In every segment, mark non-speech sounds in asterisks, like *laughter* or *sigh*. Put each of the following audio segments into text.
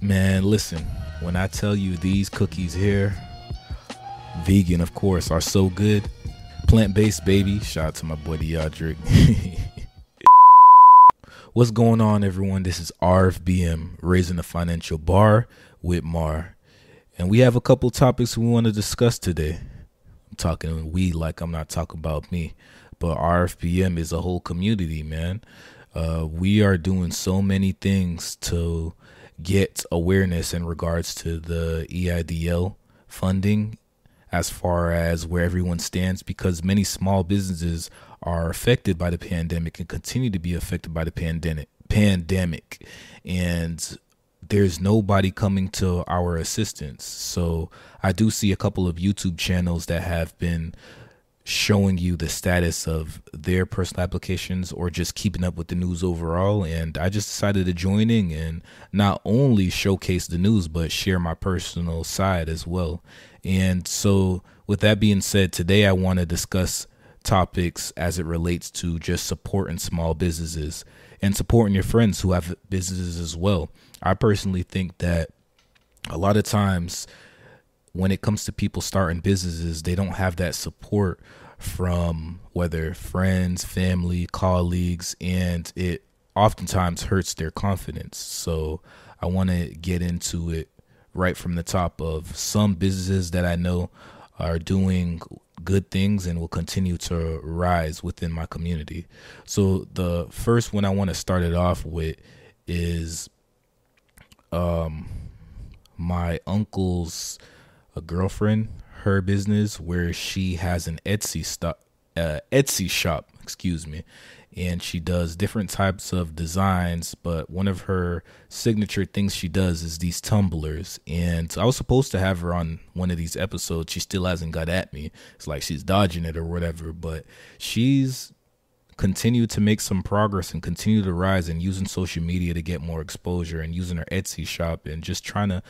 Man, listen, when I tell you these cookies here, vegan, of course, are so good. Plant based, baby. Shout out to my boy Deodric. *laughs* What's going on, everyone? This is RFBM, Raising the Financial Bar with Mar. And we have a couple topics we want to discuss today. I'm talking we like I'm not talking about me, but RFBM is a whole community, man. Uh, we are doing so many things to get awareness in regards to the EIDL funding as far as where everyone stands because many small businesses are affected by the pandemic and continue to be affected by the pandemic pandemic. And there's nobody coming to our assistance. So i do see a couple of youtube channels that have been showing you the status of their personal applications or just keeping up with the news overall. And I just decided to join in and not only showcase the news, but share my personal side as well. And so, with that being said, today I want to discuss topics as it relates to just supporting small businesses and supporting your friends who have businesses as well. I personally think that a lot of times, when it comes to people starting businesses, they don't have that support from whether friends, family, colleagues, and it oftentimes hurts their confidence. So I want to get into it right from the top of some businesses that I know are doing good things and will continue to rise within my community. So the first one I want to start it off with is um my uncle's a girlfriend her business where she has an Etsy stop, uh, Etsy shop, excuse me, and she does different types of designs. But one of her signature things she does is these tumblers. And I was supposed to have her on one of these episodes. She still hasn't got at me. It's like she's dodging it or whatever. But she's continued to make some progress and continue to rise and using social media to get more exposure and using her Etsy shop and just trying to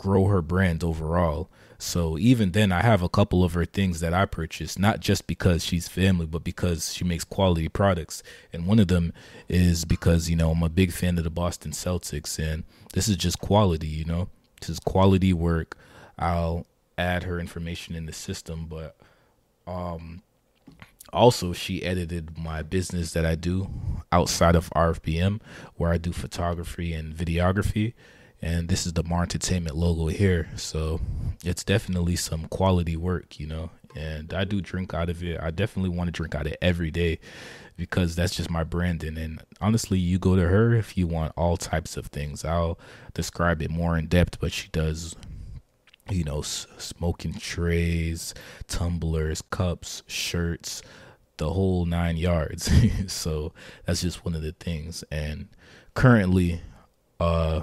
grow her brand overall. So even then, I have a couple of her things that I purchased, not just because she's family, but because she makes quality products. And one of them is because, you know, I'm a big fan of the Boston Celtics, and this is just quality, you know, this is quality work. I'll add her information in the system, but um, also she edited my business that I do outside of RFBM, where I do photography and videography and this is the Mar Entertainment logo here. So it's definitely some quality work, you know. And I do drink out of it. I definitely want to drink out of it every day because that's just my branding. And honestly, you go to her if you want all types of things. I'll describe it more in depth, but she does, you know, smoking trays, tumblers, cups, shirts, the whole nine yards. *laughs* so that's just one of the things. And currently, uh,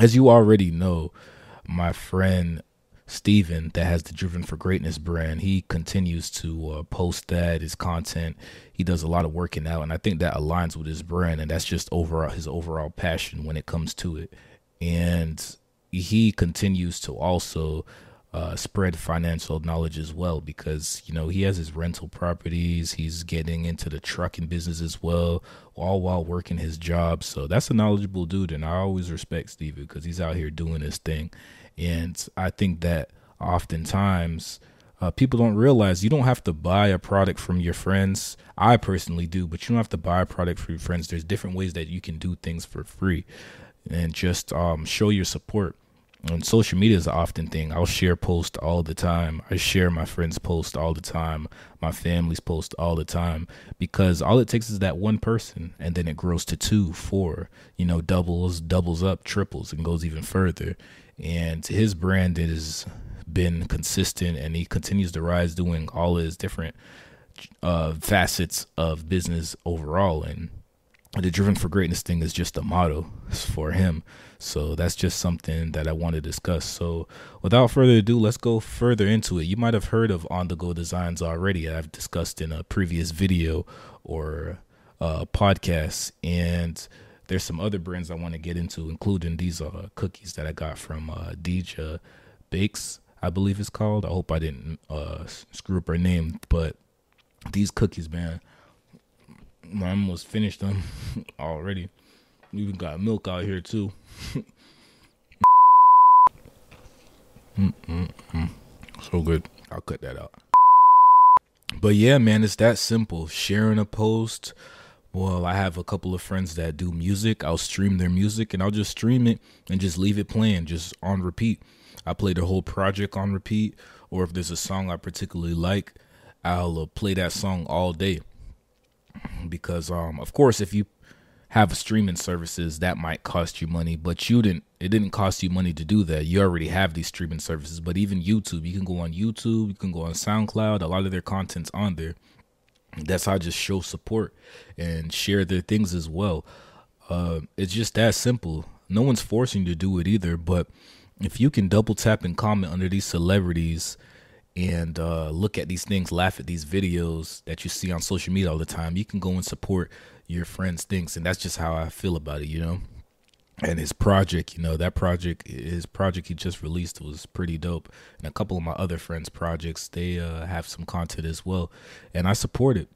as you already know, my friend Steven that has the Driven for Greatness brand, he continues to uh, post that his content. He does a lot of working out, and I think that aligns with his brand, and that's just overall his overall passion when it comes to it. And he continues to also uh, spread financial knowledge as well because you know he has his rental properties. He's getting into the trucking business as well all while working his job. So that's a knowledgeable dude and i always respect steve because he's out here doing his thing. And i think that oftentimes uh, people don't realize you don't have to buy a product from your friends. I personally do but you don't have to buy a product from your friends. There's different ways that you can do things for free and just um, show your support and social media is an often thing. I'll share posts all the time. I share my friends' posts all the time, my family's posts all the time, because all it takes is that one person, and then it grows to two, four, you know, doubles, doubles up, triples, and goes even further. And his brand has been consistent, and he continues to rise, doing all his different uh, facets of business overall. And the driven for greatness thing is just a motto for him. So that's just something that I want to discuss. So without further ado, let's go further into it. You might have heard of On the Go Designs already. I've discussed in a previous video or uh, podcast, and there's some other brands I want to get into, including these uh, cookies that I got from uh, Deja Bakes, I believe it's called. I hope I didn't uh, screw up her name, but these cookies, man I almost finished them *laughs* already. Even got milk out here too. Mm-mm-mm. So good. I'll cut that out. But yeah, man, it's that simple. Sharing a post. Well, I have a couple of friends that do music. I'll stream their music and I'll just stream it and just leave it playing just on repeat. I play the whole project on repeat. Or if there's a song I particularly like, I'll uh, play that song all day. Because, um, of course, if you have streaming services that might cost you money, but you didn't it didn't cost you money to do that. You already have these streaming services. But even YouTube, you can go on YouTube, you can go on SoundCloud, a lot of their content's on there. That's how I just show support and share their things as well. Uh, it's just that simple. No one's forcing you to do it either, but if you can double tap and comment under these celebrities and uh, look at these things, laugh at these videos that you see on social media all the time, you can go and support your friends' things, and that's just how I feel about it, you know. And his project, you know, that project, his project he just released was pretty dope. And a couple of my other friends' projects, they uh, have some content as well, and I support it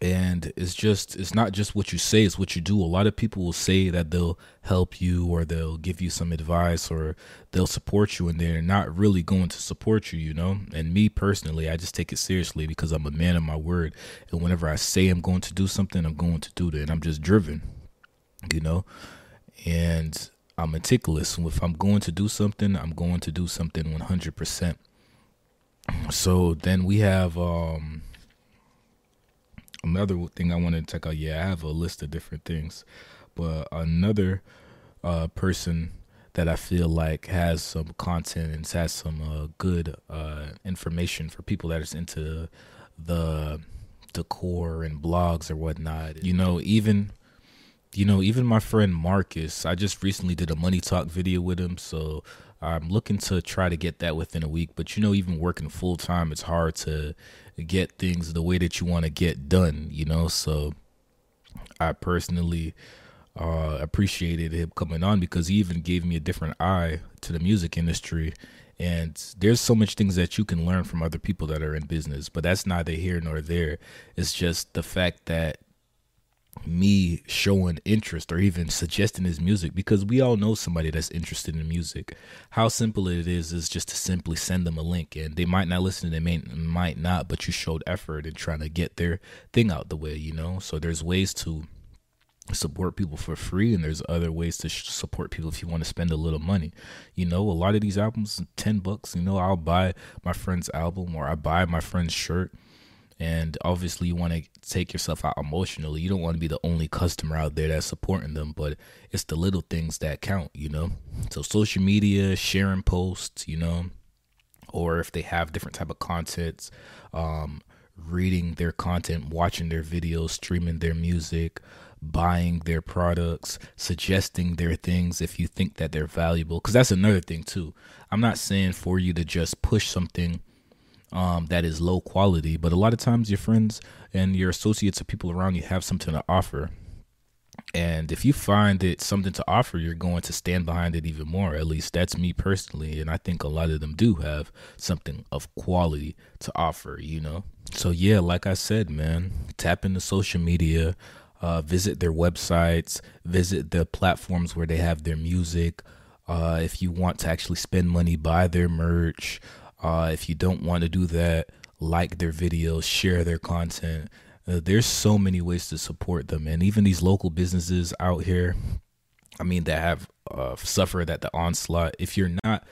and it's just it's not just what you say it's what you do. A lot of people will say that they'll help you or they'll give you some advice or they'll support you and they're not really going to support you you know? And me personally i just take it seriously because i'm a man of my word. And whenever i say i'm going to do something i'm going to do it and i'm just driven you know? And i'm meticulous. If i'm going to do something i'm going to do something 100% so then we have um another thing I wanted to check out. Yeah, I have a list of different things, but another uh, person that I feel like has some content and has some uh, good uh, information for people that is into the decor and blogs or whatnot. You know, even you know, even my friend Marcus, I just recently did a money talk video with him, so I'm looking to try to get that within a week. But you know, even working full time, it's hard to get things the way that you want to get done, you know. So I personally uh, appreciated him coming on because he even gave me a different eye to the music industry. And there's so much things that you can learn from other people that are in business, but that's neither here nor there. It's just the fact that me showing interest or even suggesting his music because we all know somebody that's interested in music. How simple it is is just to simply send them a link and they might not listen, they may might not, but you showed effort in trying to get their thing out the way, you know? So there's ways to support people for free and there's other ways to support people if you want to spend a little money you know a lot of these albums 10 bucks you know i'll buy my friend's album or i buy my friend's shirt and obviously you want to take yourself out emotionally. You don't want to be the only customer out there that's supporting them but it's the little things that count you know? So social media sharing posts you know or if they have different type of contents um, reading their content watching their videos streaming their music buying their products suggesting their things if you think that they're valuable. Because that's another thing too. I'm not saying for you to just push something um, that is low quality. But a lot of times, your friends and your associates or people around you have something to offer. And if you find it something to offer, you're going to stand behind it even more. At least that's me personally. And I think a lot of them do have something of quality to offer, you know? So, yeah, like I said, man, tap into social media, uh, visit their websites, visit the platforms where they have their music. Uh, if you want to actually spend money, buy their merch. Uh, if you don't want to do that, like their videos, share their content. Uh, there's so many ways to support them, and even these local businesses out here. I mean, that have uh, suffered at the onslaught. If you're not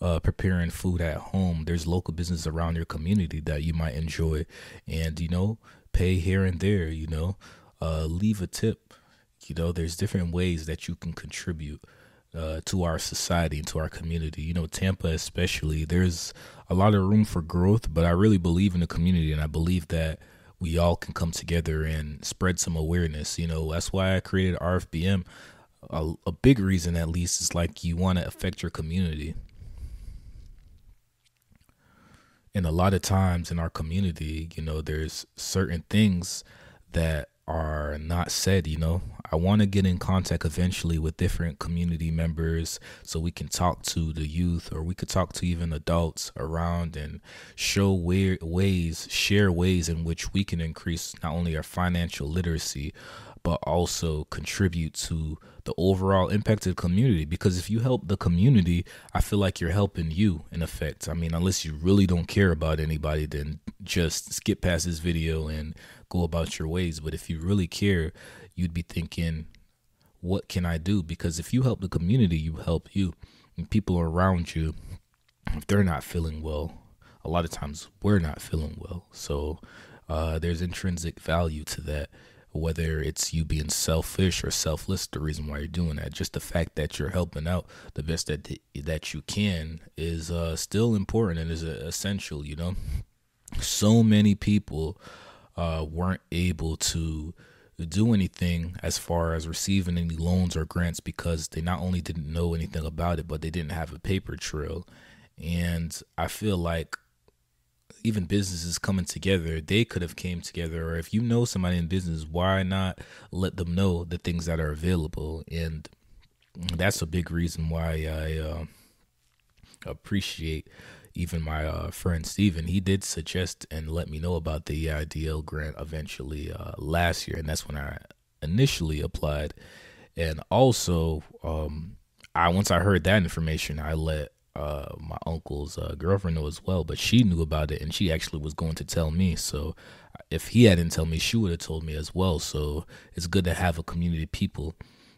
uh, preparing food at home, there's local business around your community that you might enjoy, and you know, pay here and there. You know, uh, leave a tip. You know, there's different ways that you can contribute uh, to our society and to our community. You know, Tampa especially, there's a lot of room for growth, but I really believe in the community and I believe that we all can come together and spread some awareness. You know, that's why I created RFBM. A, a big reason, at least, is like you want to affect your community. And a lot of times in our community, you know, there's certain things that are not said, you know. I want to get in contact eventually with different community members so we can talk to the youth or we could talk to even adults around and show where ways, share ways in which we can increase not only our financial literacy but also contribute to the overall impact of community. Because if you help the community, I feel like you're helping you in effect. I mean, unless you really don't care about anybody, then just skip past this video and go about your ways. But if you really care, you'd be thinking, what can I do? Because if you help the community, you help you. And people around you, if they're not feeling well, a lot of times we're not feeling well. So uh, there's intrinsic value to that whether it's you being selfish or selfless the reason why you're doing that just the fact that you're helping out the best that that you can is uh, still important and is essential you know so many people uh, weren't able to do anything as far as receiving any loans or grants because they not only didn't know anything about it but they didn't have a paper trail and i feel like even businesses coming together, they could have came together. Or if you know somebody in business, why not let them know the things that are available? And that's a big reason why I uh, appreciate even my uh, friend Steven. He did suggest and let me know about the EIDL grant eventually uh, last year, and that's when I initially applied. And also, um, I once I heard that information, I let uh, my uncle's uh, girlfriend know as well, but she knew about it and she actually was going to tell me. So if he hadn't told me, she would have told me as well. So it's good to have a community of people,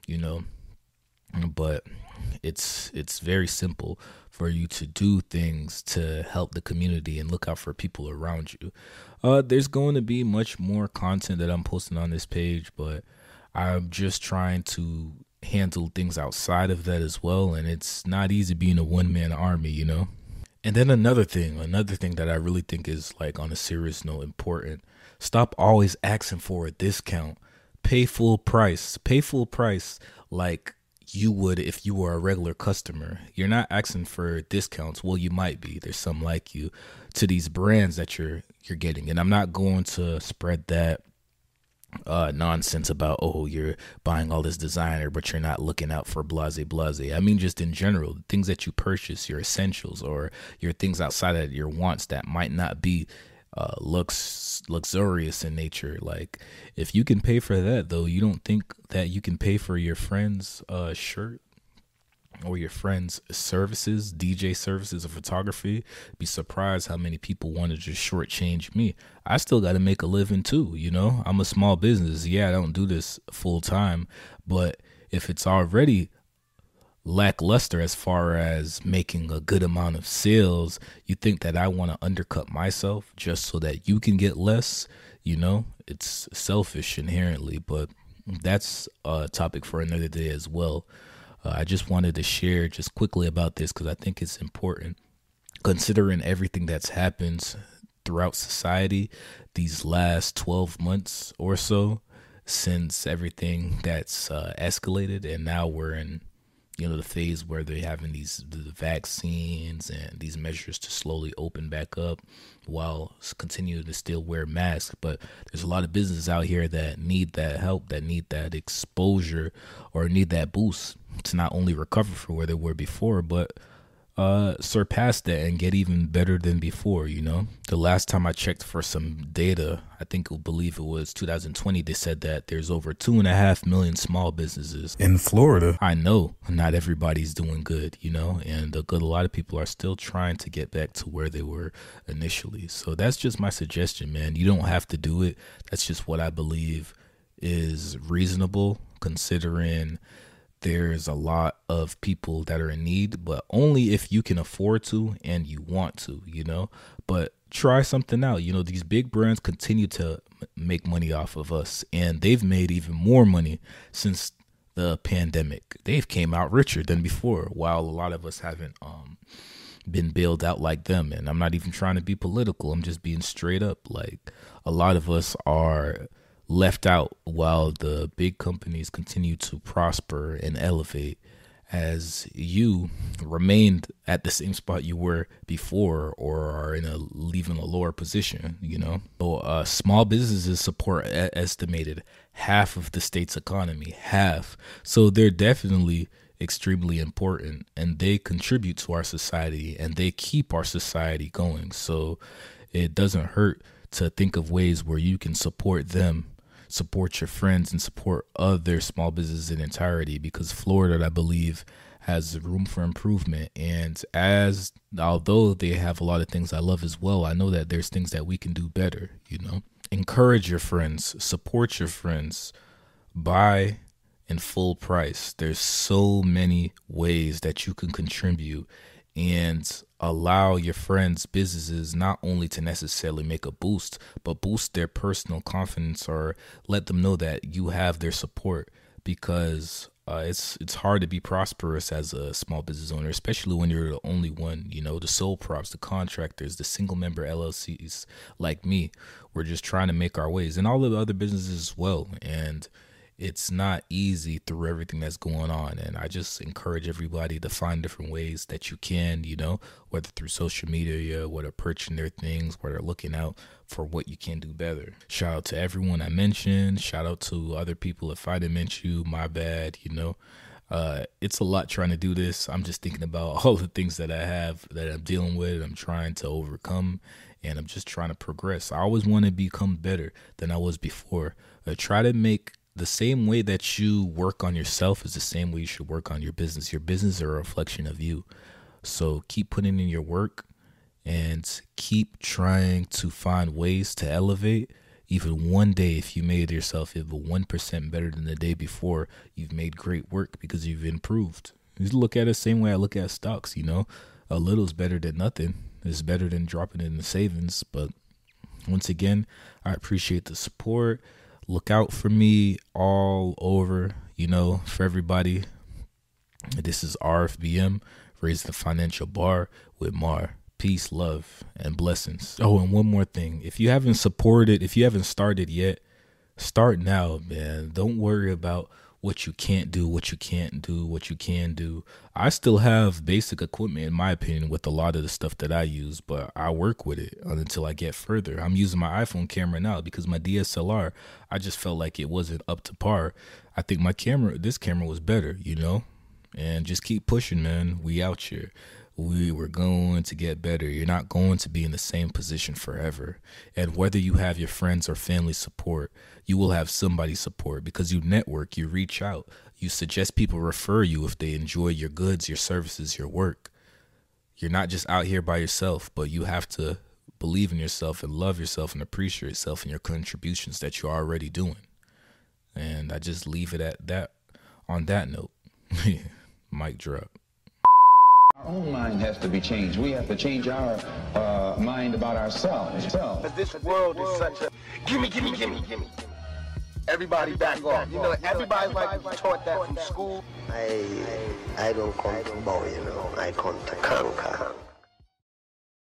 you know. But it's it's very simple for you to do things to help the community and look out for people around you. Uh, there's going to be much more content that I'm posting on this page, but I'm just trying to handle things outside of that as well. And it's not easy being a one man army, you know? And then another thing, another thing that I really think is like on a serious note important stop always asking for a discount. Pay full price. Pay full price like you would if you were a regular customer. You're not asking for discounts. Well, you might be. There's some like you to these brands that you're you're getting. And I'm not going to spread that uh, nonsense about oh you're buying all this designer but you're not looking out for blase blase i mean just in general things that you purchase your essentials or your things outside of your wants that might not be uh, looks luxurious in nature like if you can pay for that though you don't think that you can pay for your friend's uh, shirt or your friends' services, DJ services or photography, be surprised how many people want to just shortchange me. I still got to make a living too, you know? I'm a small business. Yeah, I don't do this full time, but if it's already lackluster as far as making a good amount of sales, you think that I want to undercut myself just so that you can get less, you know? It's selfish inherently, but that's a topic for another day as well. Uh, I just wanted to share just quickly about this because I think it's important considering everything that's happened throughout society these last 12 months or so since everything that's uh, escalated and now we're in you know the phase where they're having these the vaccines and these measures to slowly open back up while continuing to still wear masks. But there's a lot of businesses out here that need that help that need that exposure or need that boost to not only recover from where they were before but uh, surpass that and get even better than before. You know, the last time I checked for some data, I think I believe it was 2020. They said that there's over two and a half million small businesses in Florida. I know not everybody's doing good, you know, and a good a lot of people are still trying to get back to where they were initially. So that's just my suggestion, man. You don't have to do it. That's just what I believe is reasonable considering there's a lot of people that are in need, but only if you can afford to and you want to, you know. But try something out. You know, these big brands continue to make money off of us, and they've made even more money since the pandemic. They've came out richer than before, while a lot of us haven't um been bailed out like them. And I'm not even trying to be political. I'm just being straight up. Like a lot of us are left out while the big companies continue to prosper and elevate as you remained at the same spot you were before or are in a leaving a lower position you know? So uh, small businesses support a- estimated half of the state's economy half. So they're definitely extremely important and they contribute to our society and they keep our society going. So it doesn't hurt to think of ways where you can support them support your friends and support other small businesses in entirety because Florida, I believe, has room for improvement. And as although they have a lot of things I love as well, I know that there's things that we can do better, you know. Encourage your friends, support your friends, buy in full price. There's so many ways that you can contribute and allow your friends' businesses not only to necessarily make a boost, but boost their personal confidence or let them know that you have their support because uh, it's it's hard to be prosperous as a small business owner, especially when you're the only one. You know, the sole props, the contractors, the single member LLCs like me. We're just trying to make our ways, and all the other businesses as well. And it's not easy through everything that's going on. And I just encourage everybody to find different ways that you can, you know, whether through social media, whether purchasing their things, whether looking out for what you can do better. Shout out to everyone I mentioned. Shout out to other people. If I didn't mention you, my bad, you know. Uh, it's a lot trying to do this. I'm just thinking about *laughs* all the things that I have that I'm dealing with. I'm trying to overcome and I'm just trying to progress. I always want to become better than I was before. I try to make the same way that you work on yourself is the same way you should work on your business. Your business is a reflection of you. So keep putting in your work and keep trying to find ways to elevate. Even one day, if you made yourself even 1% better than the day before, you've made great work because you've improved. You look at it the same way I look at stocks, you know, a little is better than nothing. It's better than dropping it in the savings. But once again, I appreciate the support look out for me all over, you know, for everybody. This is RFBM, Raise the Financial Bar with Mar. Peace, love, and blessings. Oh, and one more thing. If you haven't supported, if you haven't started yet, start now, man. Don't worry about what you can't do, what you can't do, what you can do. I still have basic equipment, in my opinion, with a lot of the stuff that I use, but I work with it until I get further. I'm using my iPhone camera now because my DSLR, I just felt like it wasn't up to par. I think my camera, this camera was better, you know? And just keep pushing, man. We out here we were going to get better. You're not going to be in the same position forever. And whether you have your friends or family support, you will have somebody support because you network, you reach out, you suggest people refer you if they enjoy your goods, your services, your work. You're not just out here by yourself, but you have to believe in yourself and love yourself and appreciate yourself and your contributions that you're already doing. And I just leave it at that on that note. *laughs* Mic drop. Our own mind has to be changed. We have to change our uh, mind about ourselves. But this world is such a gimme, gimme, gimme, gimme. Everybody back off. You know, everybody's like taught that from school. I I don't come to bow, you know. I come to conquer.